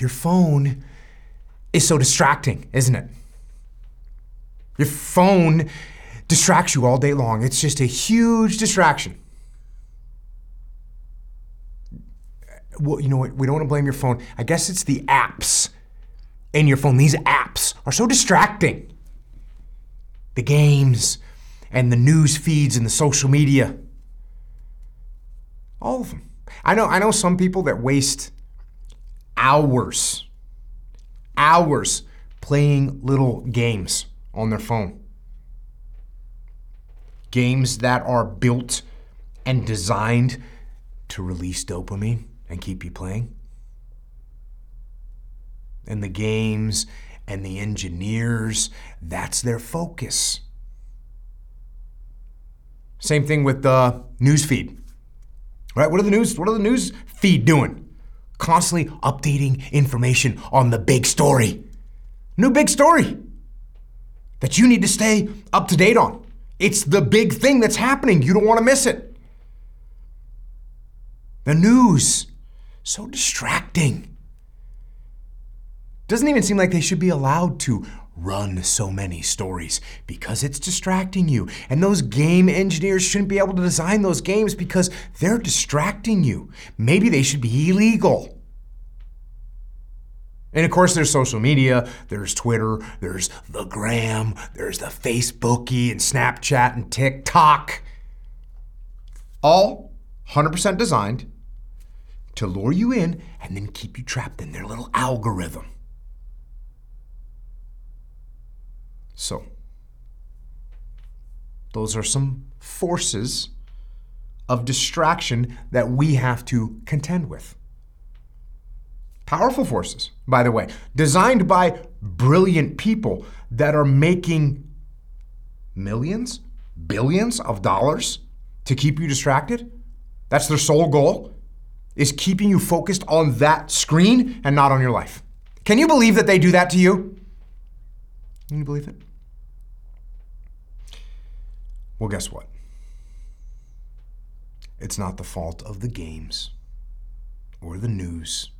your phone is so distracting, isn't it? Your phone distracts you all day long. It's just a huge distraction. Well, you know what? We don't want to blame your phone. I guess it's the apps in your phone. These apps are so distracting. The games and the news feeds and the social media. All of them. I know I know some people that waste hours hours playing little games on their phone. Games that are built and designed to release dopamine and keep you playing. And the games and the engineers, that's their focus. Same thing with the news feed. Right? What are the news what are the news feed doing? Constantly updating information on the big story. New big story that you need to stay up to date on. It's the big thing that's happening. You don't want to miss it. The news, so distracting. Doesn't even seem like they should be allowed to run so many stories because it's distracting you. And those game engineers shouldn't be able to design those games because they're distracting you. Maybe they should be illegal. And of course, there's social media, there's Twitter, there's the gram, there's the Facebooky and Snapchat and TikTok. All 100% designed to lure you in and then keep you trapped in their little algorithm. So, those are some forces of distraction that we have to contend with. Powerful forces, by the way, designed by brilliant people that are making millions, billions of dollars to keep you distracted. That's their sole goal is keeping you focused on that screen and not on your life. Can you believe that they do that to you? Can you believe it? Well, guess what? It's not the fault of the games or the news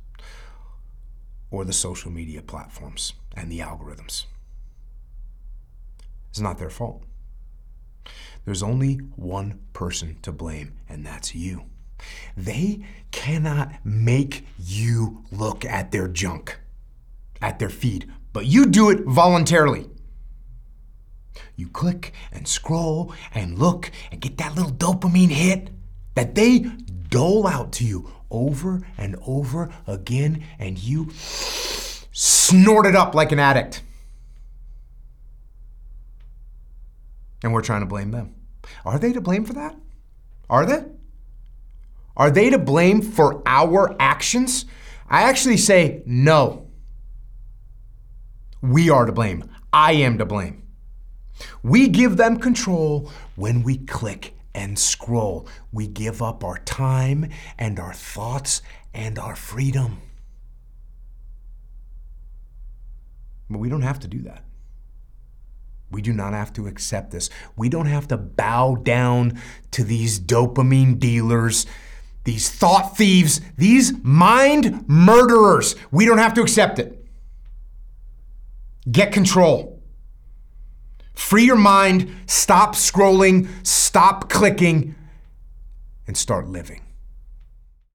or the social media platforms and the algorithms. It's not their fault. There's only one person to blame, and that's you. They cannot make you look at their junk, at their feed, but you do it voluntarily. You click and scroll and look and get that little dopamine hit that they dole out to you over and over again, and you snort it up like an addict. And we're trying to blame them. Are they to blame for that? Are they? Are they to blame for our actions? I actually say no. We are to blame. I am to blame. We give them control when we click and scroll. We give up our time and our thoughts and our freedom. But we don't have to do that. We do not have to accept this. We don't have to bow down to these dopamine dealers, these thought thieves, these mind murderers. We don't have to accept it. Get control. Free your mind, stop scrolling, stop clicking, and start living.